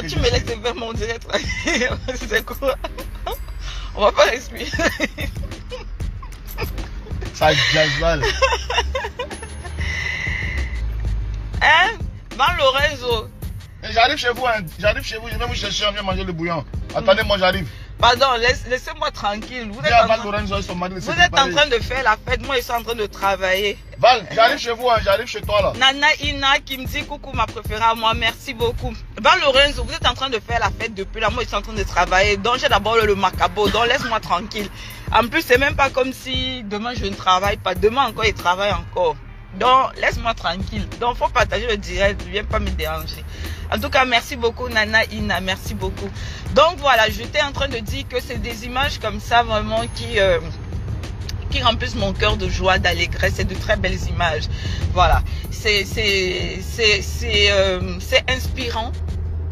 Attends, tu me laisses faire mon direct. C'est quoi? On va pas respirer. Ça jazz Hein? Van Lorenzo. J'arrive chez vous, hein. j'arrive chez vous, je vais vous chercher, on vient manger le bouillon. Attendez, moi j'arrive. Pardon, laisse- laissez-moi tranquille. Êtes, en Lorenzo vous êtes en train de faire la fête, moi je suis en train de travailler. Val, j'arrive chez vous, hein. j'arrive chez toi là. Nana Ina qui me dit coucou ma préférée à moi, merci beaucoup. Van Lorenzo, vous êtes en train de faire la fête depuis là, moi je suis en train de travailler. Donc j'ai d'abord le, le macabo, donc laisse-moi tranquille. En plus, c'est même pas comme si demain je ne travaille pas. Demain encore, il travaille encore. Donc laisse-moi tranquille. Donc faut partager le direct, viens pas me déranger. En tout cas, merci beaucoup Nana Ina, merci beaucoup. Donc voilà, j'étais en train de dire que c'est des images comme ça vraiment qui... euh, qui remplissent mon cœur de joie, d'allégresse et de très belles images. Voilà, c'est euh, inspirant.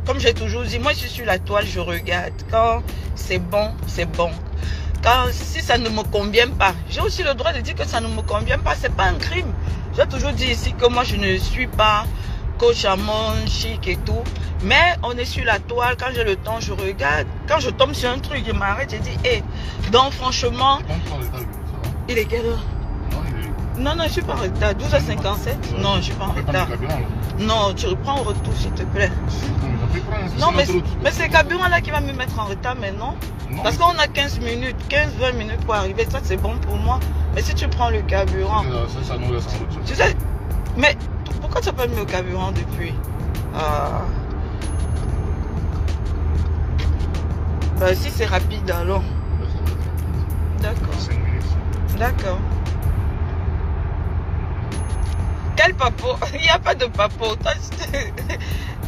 Comme j'ai toujours dit, moi je suis sur la toile, je regarde. Quand c'est bon, c'est bon. Quand si ça ne me convient pas, j'ai aussi le droit de dire que ça ne me convient pas. C'est pas un crime. J'ai toujours dit ici que moi je ne suis pas coach à mon chic et tout. Mais on est sur la toile, quand j'ai le temps, je regarde. Quand je tombe sur un truc, je m'arrête, je dis, hé. Donc franchement, il est quelle heure Non, il est. Non, non, je suis pas en retard. 12h57 Non, je suis pas en retard. là. Non, tu reprends au retour, s'il te plaît. Non, mais, route? mais c'est le carburant là qui va me mettre en retard maintenant. Parce qu'on a 15 minutes, 15-20 minutes pour arriver. Ça, c'est bon pour moi. Mais si tu prends le carburant, Ça, ça nous laisse en route. tu sais. Mais pourquoi tu n'as pas mis le carburant depuis? Ah. Bah, si c'est rapide alors. D'accord. 5 minutes. D'accord. Quel papo? Il n'y a pas de papo.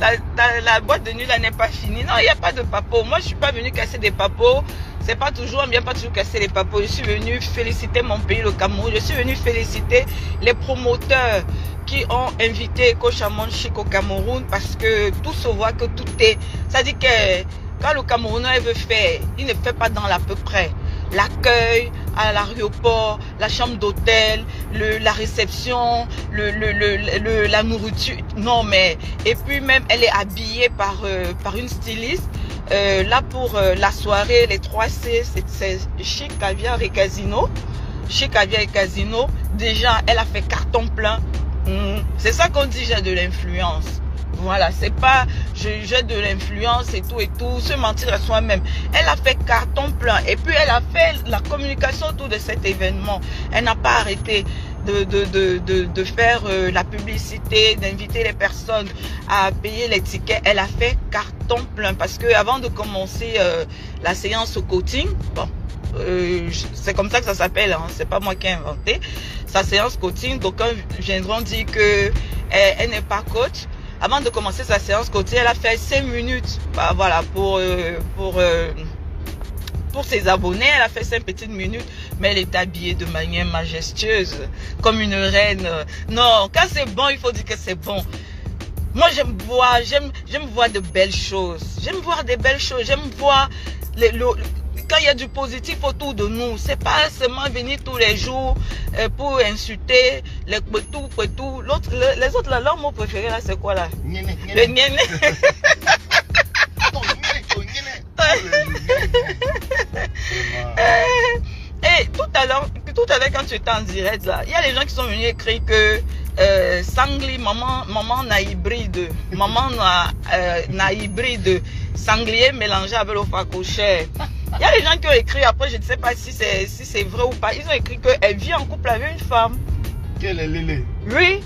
La, la- boîte de nuit n'est pas finie. Non, il n'y a pas de papo. Moi, je suis pas venue casser des papos. C'est pas toujours, on vient pas toujours casser les papos. Je suis venue féliciter mon pays, le Cameroun. Je suis venue féliciter les promoteurs qui ont invité Kochamon Chic au Cameroun parce que tout se voit que tout est. Ça dit que quand le Camerounais veut faire, il ne fait pas dans l'à peu près l'accueil à l'aéroport, la chambre d'hôtel, la réception, la nourriture. Non, mais et puis même elle est habillée par euh, une styliste. Euh, là pour euh, la soirée, les 3 C, c'est- c'est chic caviar et casino. Chic caviar et casino. Déjà, elle a fait carton plein. Mhm. C'est ça qu'on dit j'ai de l'influence. Voilà, c'est pas je de l'influence et tout et tout, se mentir à soi-même. Elle a fait carton plein et puis elle a fait la communication autour de cet événement. Elle n'a pas arrêté de, de, de, de, faire euh, la publicité, d'inviter les personnes à payer les tickets. Elle a fait carton plein parce que avant de commencer euh, la séance au coaching, bon, euh, c'est comme ça que ça s'appelle, hein, c'est pas moi qui ai inventé. Sa séance coaching, d'aucuns viendront dire que elle, elle n'est pas coach. Avant de commencer sa séance coaching, elle a fait 5 minutes, bah, voilà, pour euh, pour euh, pour ses abonnés, elle a fait 5 petites minutes, mais elle est habillée de manière majestueuse, comme une reine. Non, quand c'est bon, il faut dire que c'est bon. Moi, j'aime voir, j'aime, j'aime voir de belles choses. J'aime voir des belles choses. J'aime voir les, le- quand il y a du positif autour de nous. C'est pas seulement venir tous les jours euh, pour insulter les tout, tout. L'autre, le- les autres, là, leur mot préféré là, c'est quoi là? Nyene, nyene. Le nienne. Oh, nyene, oh, nyene. Oh, le- le nyene. Vraiment. Et tout à l'heure, tout à l'heure quand tu étais en direct là, il y a des gens qui sont venus écrire que euh, Sangli, maman, maman na hybride, maman na, euh, na hybride, sanglier mélangé avec le facochère. Il y a des gens qui ont écrit après, je ne sais pas si c'est si c'est vrai ou pas. Ils ont écrit qu'elle vit en couple avec une femme. Quel est Lélé? Oui.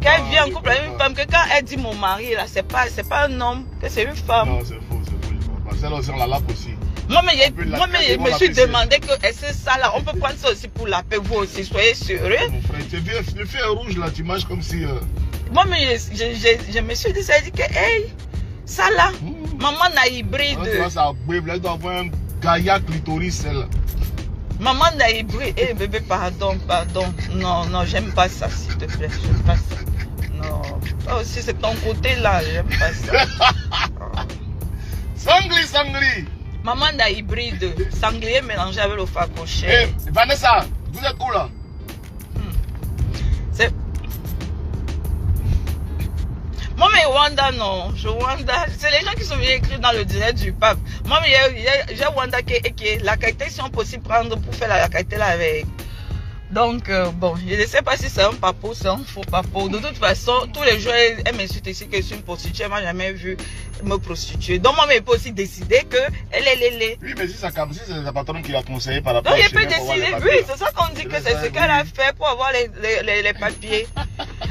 Qu'elle Ah, vit en je couple avec une femme, que quand elle dit mon mari là, c'est pas c'est pas un homme, que c'est une femme. Non, c'est faux, c'est faux. je comprends. Celle-là aussi, on la lappe aussi. Moi, mais, la- moi, mais je me suis demandé que que ça là, on peut prendre ça aussi pour la paix, vous aussi, soyez sérieux. Mon frère, tu le feu rouge là, tu marches comme si. euh, Moi, mais je, je, je, je me suis dit, ça dit que, hey, ça là, hmm. maman Ah, hybride, tu vois, ça brûle, là, il doit avoir un gaïa clitoris, celle-là. maman na hybride, eh bébé, pardon, pardon, non, non, j'aime pas ça, s'il te plaît, j'aime pas ça. Non, ça aussi, c'est ton côté là, j'aime pas ça. Sangli, sangli. maman na hybride, sanglier mélangé avec le Eh, facochère. Vanessa, vous êtes où là? Moi, mais Wanda, non. Je Wanda. C'est les gens qui sont venus écrire dans le direct du pape. Moi, j'ai Wanda qui, qui la qualité, si on peut aussi prendre pour faire la, qualité là avec. Donc, euh, bon, je ne sais pas si c'est un papo, c'est un faux papo. De toute façon, tous les jours, elle m'insulte ici que je suis une prostituée. Elle m'a jamais vu me prostituer. Donc, moi, je peux aussi décider que elle est lélé. Oui, mais si, ça, si c'est sa patronne qui l'a conseillé par rapport Donc, il peut décider. Oui, c'est ça qu'on dit que c'est ce qu'elle a fait pour avoir les, les, les, papiers.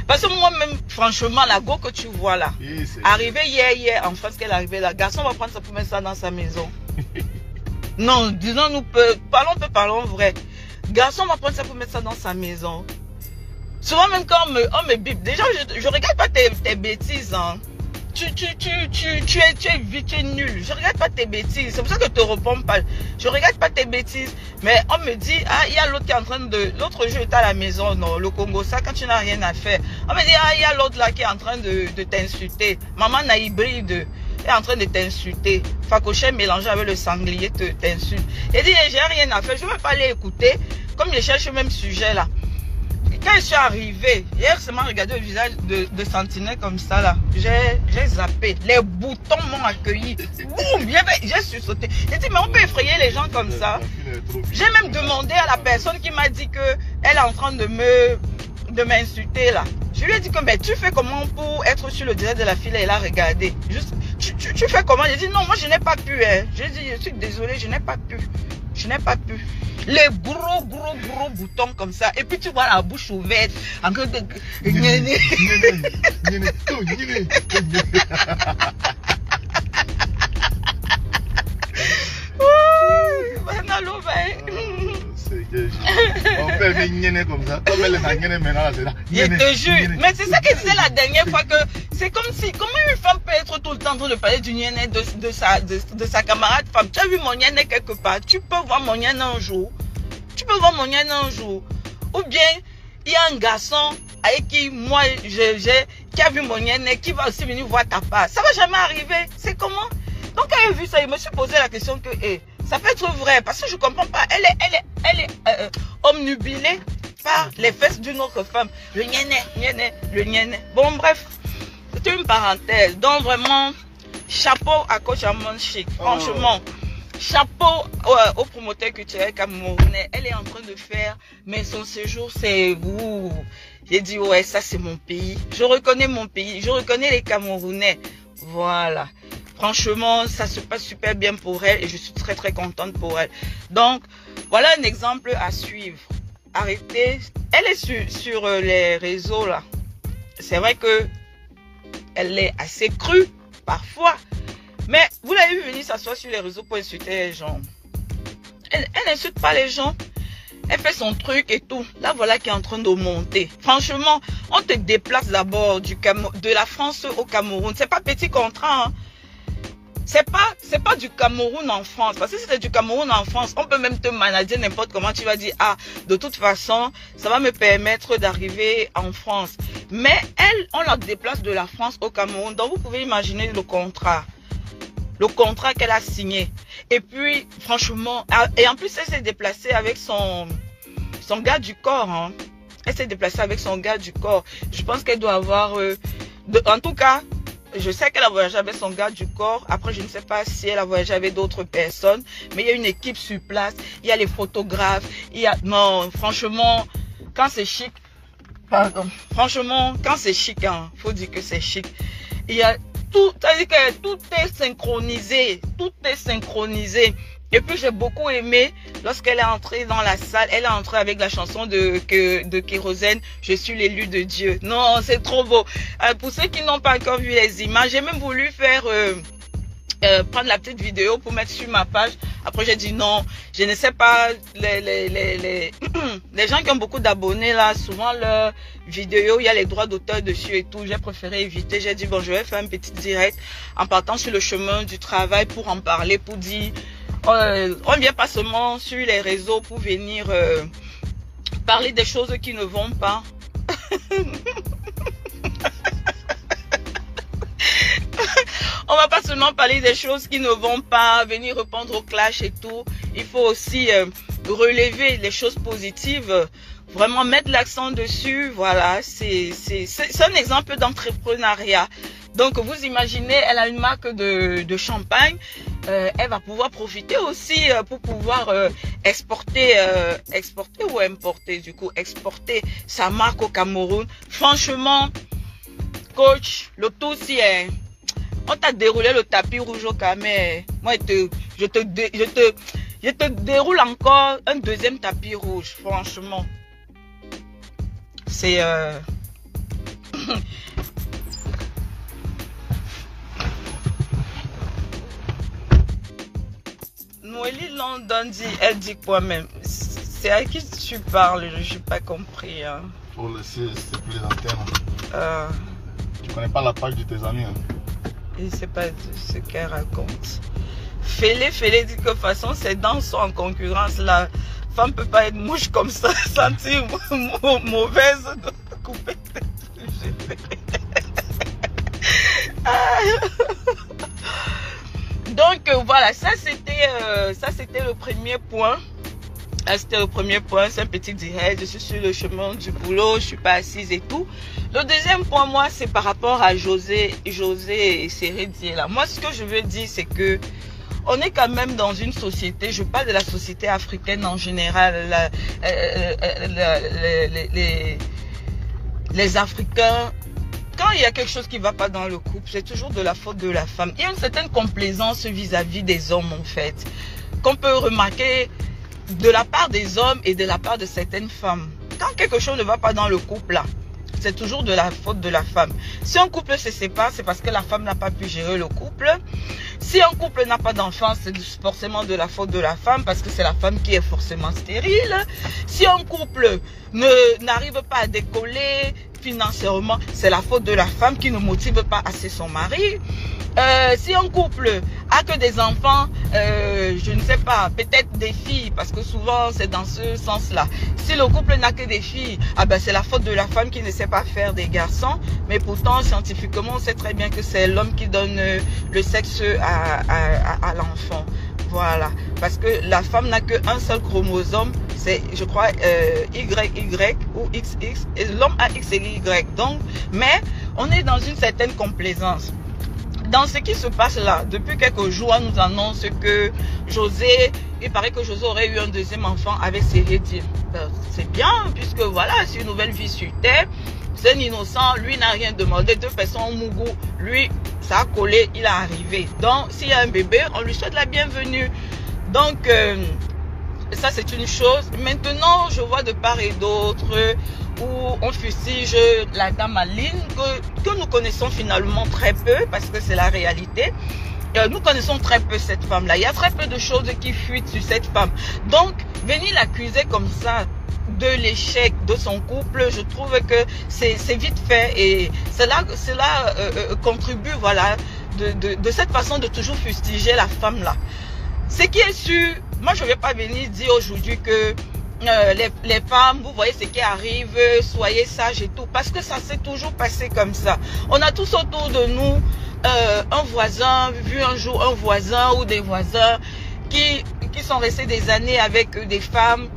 Parce que moi-même, franchement, la go que tu vois là, oui, arrivé hier, hier, en France, qu'elle est arrivée là, garçon va prendre ça pour mettre ça dans sa maison. non, disons-nous, parlons peu, parlons vrai. Garçon va prendre ça pour mettre ça dans sa maison. Souvent même quand on me, on me bip, déjà je, je regarde pas tes, tes bêtises. Hein. Tu, tu, tu, tu, tu, es, vite, tu es nul. Je regarde pas tes bêtises. C'est pour ça que je te réponds pas. Je regarde pas tes bêtises. Mais on me dit, ah, il y a l'autre qui est en train de... L'autre jour, était à la maison, non, le Congo, ça, quand tu n'as rien à faire. On me dit, ah, il y a l'autre là qui est en train de, t'insulter. Maman n'a hybride est en train de t'insulter. Fakochet mélangé avec le sanglier t'insulte. Il dit, j'ai rien à faire, je ne vais pas aller écouter. Comme je cherche le même sujet là. Quand je suis arrivé, hier seulement regardé le visage de, de Sentinelle comme ça là, j'ai zappé. Les boutons m'ont accueilli. Boum, j'ai sauté. J'ai dit, mais on peut effrayer les gens comme ça. J'ai même demandé à la personne qui m'a dit que elle est en train de me de m'insulter là. Je lui ai dit que tu fais comment pour être sur le direct de la fille et la regarder? Juste tu, tu, fais comment? J'ai dit non, moi je n'ai pas pu. Hein. J'ai dit je suis désolé, je n'ai pas pu. Je n'ai pas pu. Les gros, gros, gros boutons comme ça. Et puis tu vois la bouche ouverte. En train de. On fait comme ça. Je te jure. Mais c'est ça que disait la dernière fois que c'est comme si, comment une femme peut être tout le temps en train de parler du nienne de, de, sa, de, sa camarade femme? Tu as vu mon nienne quelque part? Tu peux voir mon nienne un jour. Tu peux voir mon nienne un jour. Ou bien, il y a un garçon avec qui moi j'ai qui a vu mon nienne qui va aussi venir voir ta part. Ça va jamais arriver. C'est comment? Donc quand j'ai vu ça, je me suis posé la question que eh, ça peut être vrai parce que je comprends pas. Elle est, elle est, elle est euh, euh, omnubilée par les fesses d'une autre femme. Le nienne, le nienne. Bon, bref, c'est une parenthèse. Donc, vraiment, chapeau à Coach Amon Chic. Oh. Franchement, chapeau au promoteur culturel camerounais. Elle est en train de faire, mais son séjour, c'est vous. J'ai dit, ouais, ça, c'est mon pays. Je reconnais mon pays. Je reconnais les Camerounais. Voilà. Franchement, ça se passe super bien pour elle et je suis très très contente pour elle. Donc, voilà un exemple à suivre. Arrêtez. Elle est sur, sur euh, les réseaux là. C'est vrai que elle est assez crue parfois. Mais vous l'avez vu venir s'asseoir sur les réseaux pour insulter les gens. Elle, n'insulte pas les gens. Elle fait son truc et tout. Là, voilà qui est en train de monter. Franchement, on te déplace d'abord du de la France au Cameroun. C'est pas petit contrat. Hein. C'est pas, c'est pas du Cameroun en France. Parce que si c'était du Cameroun en France, on peut même te manager n'importe comment. Tu vas dire, ah, de toute façon, ça va me permettre d'arriver en France. Mais elle, on la déplace de la France au Cameroun. Donc, vous pouvez imaginer le contrat. Le contrat qu'elle a signé. Et puis, franchement, ah, et en plus, elle s'est déplacée avec son, son gars du corps. Hein. Elle s'est déplacée avec son gars du corps. Je pense qu'elle doit avoir, euh, en tout cas, je sais qu'elle a voyagé avec son gars du corps. Après, je ne sais pas si elle a voyagé avec d'autres personnes. Mais il y a une équipe sur place. Il y a les photographes. Il y a... Non, franchement, quand c'est chic... Pardon. Franchement, quand c'est chic, hein, faut dire que c'est chic. Il y a tout... C'est-à-dire que tout est synchronisé. Tout est synchronisé. Et puis j'ai beaucoup aimé lorsqu'elle est entrée dans la salle, elle est entrée avec la chanson de, que, de Kérosène, Je suis l'élu de Dieu. Non, c'est trop beau. Euh, pour ceux qui n'ont pas encore vu les images, j'ai même voulu faire... Euh, euh, prendre la petite vidéo pour mettre sur ma page. Après, j'ai dit non, je ne sais pas, les, les, les, les, les gens qui ont beaucoup d'abonnés là, souvent leur vidéo, il y a les droits d'auteur dessus et tout. J'ai préféré éviter. J'ai dit bon, je vais faire un petit direct en partant sur le chemin du travail pour en parler, pour dire euh, on ne vient pas seulement sur les réseaux pour venir euh, parler des choses qui ne vont pas. on va pas seulement parler des choses qui ne vont pas, venir répondre au clash et tout. Il faut aussi euh, relever les choses positives, vraiment mettre l'accent dessus. Voilà, c'est un exemple d'entrepreneuriat. Donc vous imaginez, elle a une marque de, de champagne. Euh, elle va pouvoir profiter aussi euh, pour pouvoir euh, exporter, exporter ou importer du coup, exporter sa marque au Cameroun. Franchement, coach, le tout si est, on t'a déroulé le tapis rouge au Cameroun. Moi, je je te déroule encore un deuxième tapis rouge. Franchement, c'est Noélie London dit, elle dit quoi même C'est à qui tu parles Je n'ai pas compris. hein. Pour s'il te plaît, l'antenne. Euh, Tu connais pas la page de tes amis. Hein? je ne sais pas ce qu'elle raconte. Félé, Félé dit que de toute façon, ses dents sont en concurrence. La femme peut pas être mouche comme ça, sentir mau- mau- mauvaise couper. Ah. Donc euh, voilà, ça c'était euh, ça c'était le premier point. C'était le premier point, c'est un petit direct, je suis sur le chemin du boulot, je suis pas assise et tout. Le deuxième point, moi, c'est par rapport à José, José et Sérédier là. Moi, ce que je veux dire, c'est que on est quand même dans une société, je parle de la société africaine en général, euh, les Africains, quand il y a quelque chose qui va pas dans le couple, c'est toujours de la faute de la femme. Il y a une certaine complaisance vis-à-vis des hommes, en fait, qu'on peut remarquer de la part des hommes et de la part de certaines femmes. Quand quelque chose ne va pas dans le couple, là, c'est toujours de la faute de la femme. Si un couple se sépare, c'est parce que la femme n'a pas pu gérer le couple. Si un couple n'a pas d'enfant, c'est forcément de la faute de la femme parce que c'est la femme qui est forcément stérile. Si un couple ne n'arrive pas à décoller financièrement, c'est la faute de la femme qui ne motive pas assez son mari. Euh, si un couple a que des enfants, euh, je ne sais pas, peut-être des filles, parce que souvent c'est dans ce sens-là. Si le couple n'a que des filles, ah ben c'est la faute de la femme qui ne sait pas faire des garçons. Mais pourtant, scientifiquement, on sait très bien que c'est l'homme qui donne euh, le sexe à, l'enfant. Voilà. Parce que la femme n'a qu'un seul chromosome, c'est, je crois, euh, YY ou XX. Et l'homme a X et Y. Donc, mais on est dans une certaine complaisance dans ce qui se passe là, depuis quelques jours, on nous annonce que José, il paraît que José aurait eu un deuxième enfant avec Sérédie. Ben, c'est bien, puisque voilà, c'est une nouvelle vie sur Terre. C'est un innocent, lui n'a rien demandé. Deux personnes au Mougou, lui, ça a collé, il est arrivé. Donc, s'il y a un bébé, on lui souhaite la bienvenue. Donc, euh, ça c'est une chose. Maintenant, je vois de part et d'autre où on fustige la dame Aline, que, que nous connaissons finalement très peu, parce que c'est la réalité. Euh, nous connaissons très peu cette femme-là. Il y a très peu de choses qui fuitent sur cette femme. Donc, venir l'accuser comme ça de l'échec de son couple, je trouve que c'est vite fait et cela, euh, euh, contribue voilà, de, de, de cette façon de toujours fustiger la femme-là. Ce qui est sûr, moi je ne vais pas venir dire aujourd'hui que euh, les, les femmes, vous voyez ce qui arrive, soyez sages et tout, parce que ça s'est toujours passé comme ça. On a tous autour de nous euh, un voisin, vu un jour un voisin ou des voisins qui, qui sont restés des années avec des femmes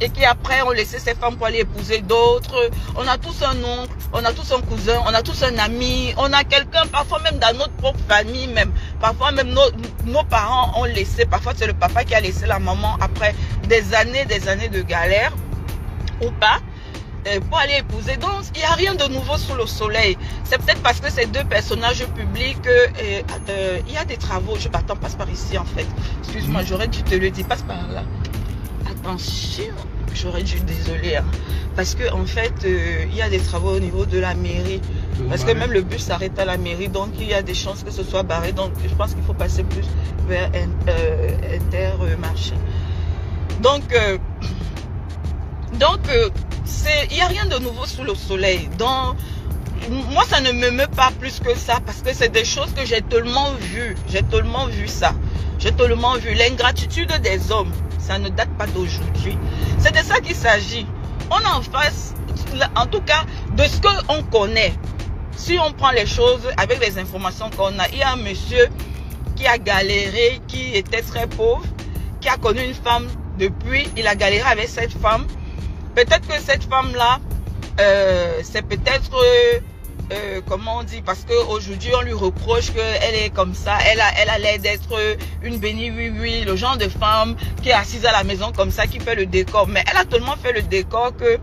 et qui après ont laissé ces femmes pour aller épouser d'autres. On a tous un oncle, on a tous un cousin, on a tous un ami, on a quelqu'un, parfois même dans notre propre famille même. Parfois même nos, nos parents ont laissé, parfois c'est le papa qui a laissé la maman après des années, des années de galère ou pas euh, pour aller épouser. Donc, il n'y a rien de nouveau sous le soleil. C'est peut-être parce que ces deux personnages publics, euh, euh, il y a des travaux. Je, attends, passe par ici en fait. Excuse-moi, j'aurais dû te le dire. Passe par là. Attention, j'aurais dû, désolé. Hein. Parce que en fait, euh, il y a des travaux au niveau de la mairie. Parce que même le bus s'arrête à la mairie, donc il y a des chances que ce soit barré. Donc je pense qu'il faut passer plus vers euh, Intermarché. Donc, euh, donc euh, il n'y a rien de nouveau sous le soleil. Donc, moi, ça ne me meut pas plus que ça parce que c'est des choses que j'ai tellement vues. J'ai tellement vu ça. J'ai tellement vu l'ingratitude des hommes. Ça ne date pas d'aujourd'hui. C'est de ça qu'il s'agit. On en face, en tout cas, de ce qu'on connaît. Si on prend les choses avec les informations qu'on a, il y a un monsieur qui a galéré, qui était très pauvre, qui a connu une femme depuis, il a galéré avec cette femme. Peut-être que cette femme-là, euh, c'est peut-être euh, comment on dit, parce qu'aujourd'hui on lui reproche qu'elle est comme ça, elle a, elle a l'air d'être une bénie oui oui, le genre de femme qui est assise à la maison comme ça, qui fait le décor. Mais elle a tellement fait le décor que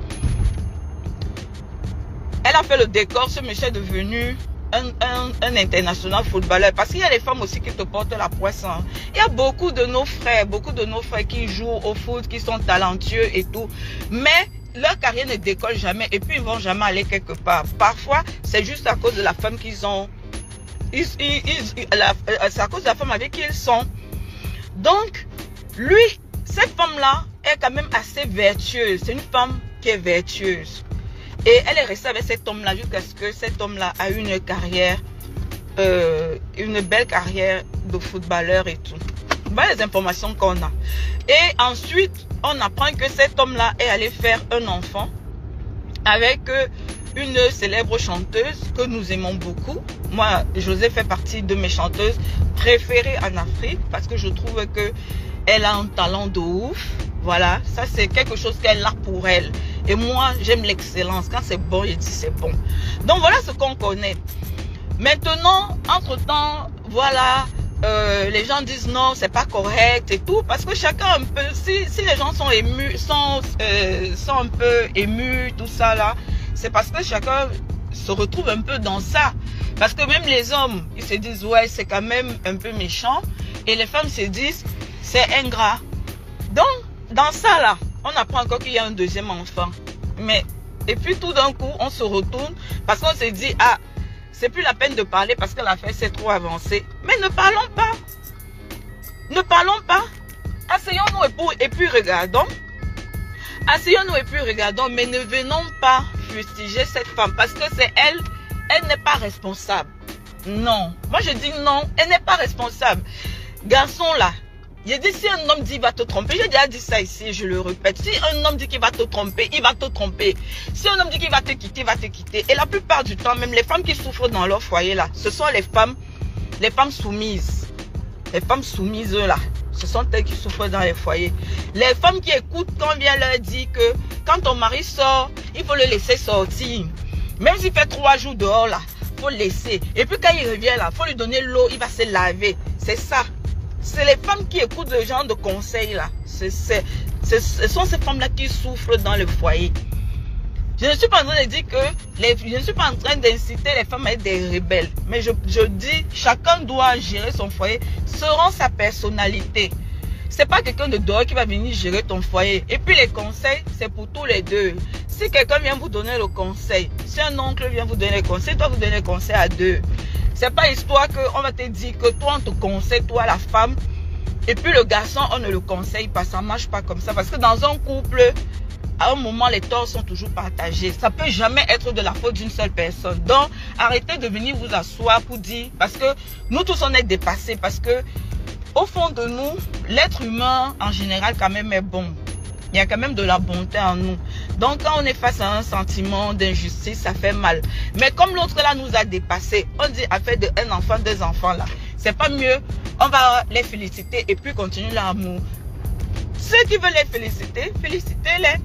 elle a fait le décor, ce monsieur est devenu un, international footballeur. Parce qu'il y a les femmes aussi qui te portent la poisson. Il y a beaucoup de nos frères, beaucoup de nos frères qui jouent au foot, qui sont talentueux et tout. Mais leur carrière ne décolle jamais et puis ils vont jamais aller quelque part. Parfois, c'est juste à cause de la femme qu'ils ont. c'est à cause de la femme avec qui ils sont. Donc, lui, cette femme-là est quand même assez vertueuse. C'est une femme qui est vertueuse. Et elle est restée avec cet homme-là jusqu'à ce que cet homme-là a une carrière, euh, une belle carrière de footballeur et tout. Voilà les informations qu'on a. Et ensuite, on apprend que cet homme-là est allé faire un enfant avec euh, une célèbre chanteuse que nous aimons beaucoup. Moi, José fait partie de mes chanteuses préférées en Afrique parce que je trouve que elle a un talent de ouf. Voilà, ça c'est quelque chose qu'elle a pour elle. Et moi, j'aime l'excellence. Quand c'est bon, je dis c'est bon. Donc voilà ce qu'on connaît. Maintenant, entre-temps, voilà, euh, les gens disent non, c'est pas correct et tout, parce que chacun un peu, si, les gens sont émus, sont, euh, sont un peu émus, tout ça là, c'est parce que chacun se retrouve un peu dans ça. Parce que même les hommes, ils se disent ouais, c'est quand même un peu méchant, et les femmes se disent c'est ingrat. Donc, dans ça là, on apprend encore qu'il y a un deuxième enfant. Mais, et puis tout d'un coup, on se retourne parce qu'on se dit, ah, c'est plus la peine de parler parce que l'affaire s'est trop avancée. Mais ne parlons pas. Ne parlons pas. Asseyons-nous et, et puis regardons. Asseyons-nous et puis regardons, mais ne venons pas fustiger cette femme parce que c'est elle, elle n'est pas responsable. Non. Moi je dis non, elle n'est pas responsable. Garçon là, j'ai dit, si un homme dit qu'il va te tromper, j'ai déjà dit ça ici, je le répète. Si un homme dit qu'il va te tromper, il va te tromper. Si un homme dit qu'il va te quitter, il va te quitter. Et la plupart du temps, même les femmes qui souffrent dans leur foyer là, ce sont les femmes, les femmes soumises. Les femmes soumises là, ce sont elles qui souffrent dans les foyers. Les femmes qui écoutent quand vient leur dire que quand ton mari sort, il faut le laisser sortir. Même s'il fait trois jours dehors là, faut le laisser. Et puis quand il revient là, faut lui donner l'eau, il va se laver. C'est ça. C'est les femmes qui écoutent ce genre de conseils là. ce sont ces femmes-là qui souffrent dans le foyer. Je ne suis pas en train de dire que je ne suis pas en train d'inciter les femmes à être des rebelles. Mais je, dis, chacun doit gérer son foyer selon sa personnalité. C'est pas quelqu'un de dehors qui va venir gérer ton foyer. Et puis les conseils, c'est pour tous les deux. Si quelqu'un vient vous donner le conseil, si un oncle vient vous donner le conseil, toi vous donnez le conseil à deux. C'est pas histoire qu'on va te dire que toi on te conseille, toi la femme, et puis le garçon on ne le conseille pas. Ça marche pas comme ça. Parce que dans un couple, à un moment, les torts sont toujours partagés. Ça peut jamais être de la faute d'une seule personne. Donc, arrêtez de venir vous asseoir pour dire, parce que nous tous on est dépassés, parce que au fond de nous, l'être humain en général quand même est bon. Il y a quand même de la bonté en nous. Donc quand on est face à un sentiment d'injustice, ça fait mal. Mais comme l'autre là nous a dépassé, on dit affaire de un enfant, deux enfants là. C'est pas mieux. On va les féliciter et puis continuer l'amour. Ceux qui veulent les féliciter, félicitez-les.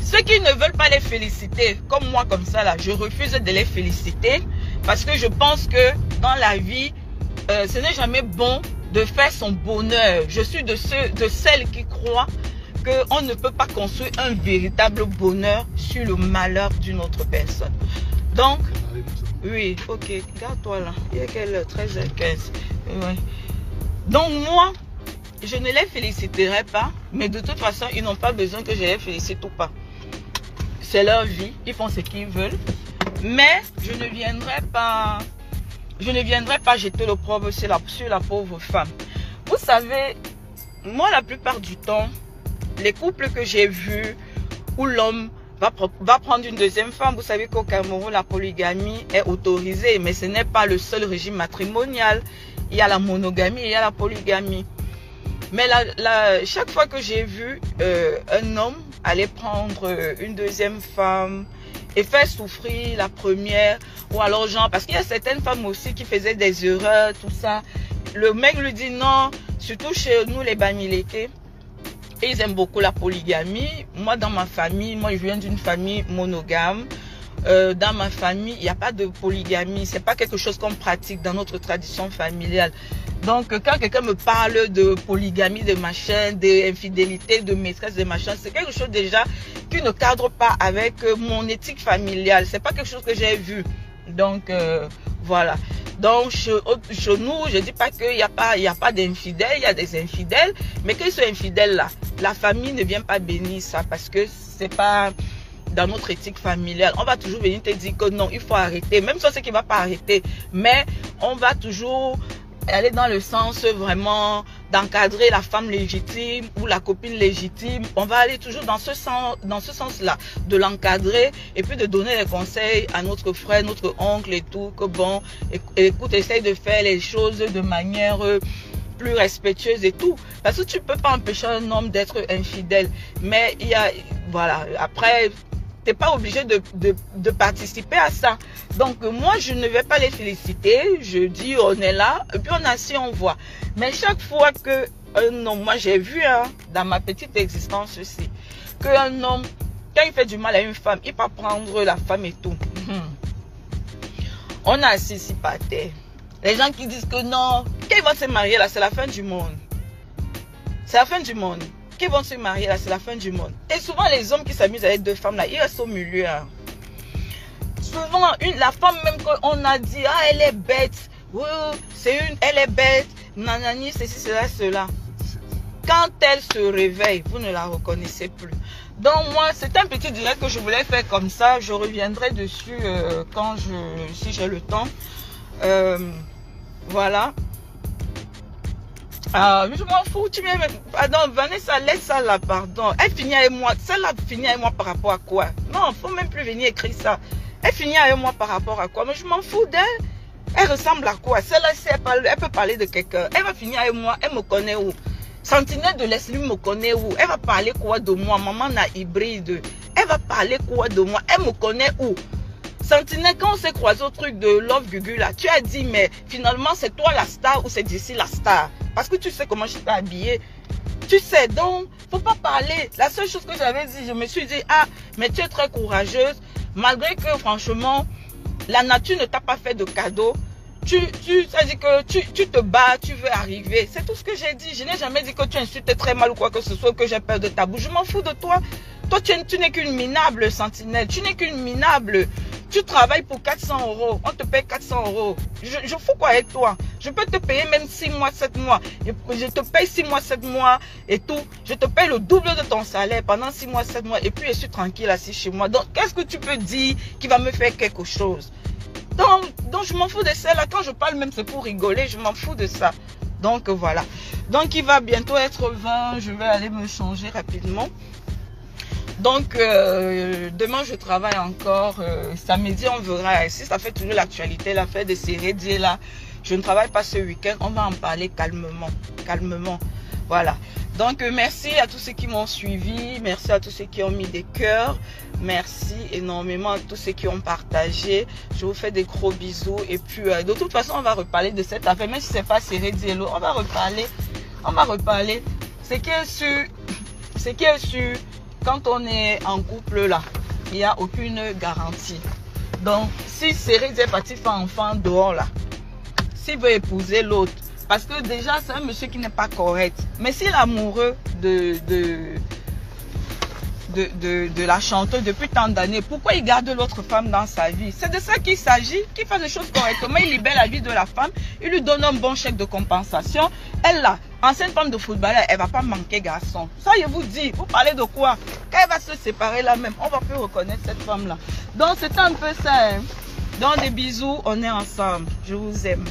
Ceux qui ne veulent pas les féliciter, comme moi comme ça là, je refuse de les féliciter parce que je pense que dans la vie, euh, ce n'est jamais bon de faire son bonheur. Je suis de ceux, de celles qui croient qu'on ne peut pas construire un véritable bonheur sur le malheur d'une autre personne. Donc, oui, ok, garde-toi là. Il a quelle 13h15. Donc moi, je ne les féliciterai pas, mais de toute façon, ils n'ont pas besoin que je les félicite ou pas. C'est leur vie, ils font ce qu'ils veulent. Mais je ne viendrai pas je ne viendrai pas jeter l'opprobre sur la, sur la pauvre femme. Vous savez, moi, la plupart du temps, les couples que j'ai vus où l'homme va, va, prendre une deuxième femme, vous savez qu'au Cameroun, la polygamie est autorisée, mais ce n'est pas le seul régime matrimonial. Il y a la monogamie il y a la polygamie. Mais chaque fois que j'ai vu euh, un homme aller prendre une deuxième femme, et faire souffrir la première ou alors genre parce qu'il y a certaines femmes aussi qui faisaient des erreurs tout ça le mec lui dit non surtout chez nous les Bamileke ils aiment beaucoup la polygamie moi dans ma famille moi je viens d'une famille monogame euh, dans ma famille, il n'y a pas de polygamie. C'est pas quelque chose qu'on pratique dans notre tradition familiale. Donc, quand quelqu'un me parle de polygamie, de machin, d'infidélité, de maîtresse, de machin, c'est quelque chose déjà qui ne cadre pas avec mon éthique familiale. C'est pas quelque chose que j'ai vu. Donc, euh, voilà. Donc, chez, nous, je dis pas qu'il n'y a pas, il pas d'infidèles, il y a des infidèles, mais qu'ils soient infidèles là, la famille ne vient pas bénir ça parce que c'est pas dans notre éthique familiale. On va toujours venir te dire que non, il faut arrêter. Même si on sait qu'il va pas arrêter, mais on va toujours aller dans le sens vraiment d'encadrer la femme légitime ou la copine légitime. On va aller toujours dans ce sens, dans ce sens-là, de l'encadrer et puis de donner des conseils à notre frère, notre oncle et tout, que bon, écoute, essaye de faire les choses de manière euh, plus respectueuse et tout. Parce que tu peux pas empêcher un homme d'être infidèle. Mais il y a, voilà, après, pas obligé de, de, participer à ça. Donc moi, je ne vais pas les féliciter. Je dis, on est là, et puis on assis, on voit. Mais chaque fois que un homme, moi j'ai vu hein, dans ma petite existence aussi, qu'un homme, quand il fait du mal à une femme, il peut prendre la femme et tout. Hmm. On a assis ici par terre. Les gens qui disent que non, quand ils vont se marier là, c'est la fin du monde. C'est la fin du monde qui vont se marier là, c'est la fin du monde. Et souvent, les hommes qui s'amusent avec deux femmes là, ils restent au milieu. Hein. Souvent, une, la femme même qu'on a dit, ah, elle est bête. Oui, c'est une, elle est bête. Nanani, ceci, cela, cela. Quand elle se réveille, vous ne la reconnaissez plus. Donc moi, c'est un petit direct que je voulais faire comme ça. Je reviendrai dessus euh, quand je, si j'ai le temps. Euh, voilà. Ah, je m'en fous, tu viens. Pardon, Vanessa, laisse ça là, pardon. Elle finit avec moi. Celle-là finit avec moi par rapport à quoi? Non, faut même plus venir écrire ça. Elle finit avec moi par rapport à quoi? Mais je m'en fous d'elle. Elle ressemble à quoi? Celle-là, elle, elle peut parler de quelqu'un. Elle va finir avec moi. Elle me connaît où? Sentinelle de l'Esprit me connaît où? Elle va parler quoi de moi? Maman n'a hybride. Elle va parler quoi de moi? Elle me connaît où? Sentinelle, quand on s'est croisé au truc de Love Gugu là, tu as dit, mais finalement, c'est toi la star ou c'est d'ici la star? Parce que tu sais comment je t'ai habillée. Tu sais, donc, faut pas parler. La seule chose que j'avais dit, je me suis dit, ah, mais tu es très courageuse, malgré que, franchement, la nature ne t'a pas fait de cadeau. Tu, tu, ça dit que tu, tu te bats, tu veux arriver. C'est tout ce que j'ai dit. Je n'ai jamais dit que tu insultes très mal ou quoi que ce soit, que j'ai peur de ta bouche. Je m'en fous de toi. Toi, tu n'es qu'une minable, sentinelle. Tu n'es qu'une minable. Tu travailles pour 400 euros. On te paye 400 euros. Je, fous quoi avec toi? Je peux te payer même 6 mois, 7 mois. Je te paye 6 mois, 7 mois et tout. Je te paye le double de ton salaire pendant 6 mois, 7 mois. Et puis, je suis tranquille assis chez moi. Donc, qu'est-ce que tu peux dire qui va me faire quelque chose? Donc, donc, je m'en fous de ça. Là, quand je parle même, c'est pour rigoler. Je m'en fous de ça. Donc, voilà. Donc, il va bientôt être 20. Je vais aller me changer rapidement. Donc, euh, demain, je travaille encore. Euh, samedi, on verra. Si ça fait toujours l'actualité, l'affaire de ces là, je ne travaille pas ce week-end. On va en parler calmement. Calmement. Voilà. Donc, euh, merci à tous ceux qui m'ont suivi. Merci à tous ceux qui ont mis des cœurs. Merci énormément à tous ceux qui ont partagé. Je vous fais des gros bisous. Et puis, de toute façon, on va reparler de cette affaire. Même si c'est pas Diello, on va reparler. On va reparler. Ce qui est sûr, ce qui est sûr, quand on est en couple là, il n'y a aucune garantie. Donc, si Cyril est parti faire enfant dehors là, s'il veut épouser l'autre, parce que déjà c'est un monsieur qui n'est pas correct. Mais s'il est amoureux de, de, de, de, la chanteuse depuis tant d'années, pourquoi il garde l'autre femme dans sa vie? C'est de ça qu'il s'agit, qu'il fasse les choses correctement, il libère la vie de la femme, il lui donne un bon chèque de compensation. Elle là, ancienne femme de footballeur, elle va pas manquer garçon. Ça, je vous dis, vous parlez de quoi? Quand elle va se séparer là même, on va plus reconnaître cette femme là. Donc c'est un peu ça. Hein. Dans des bisous, on est ensemble. Je vous aime.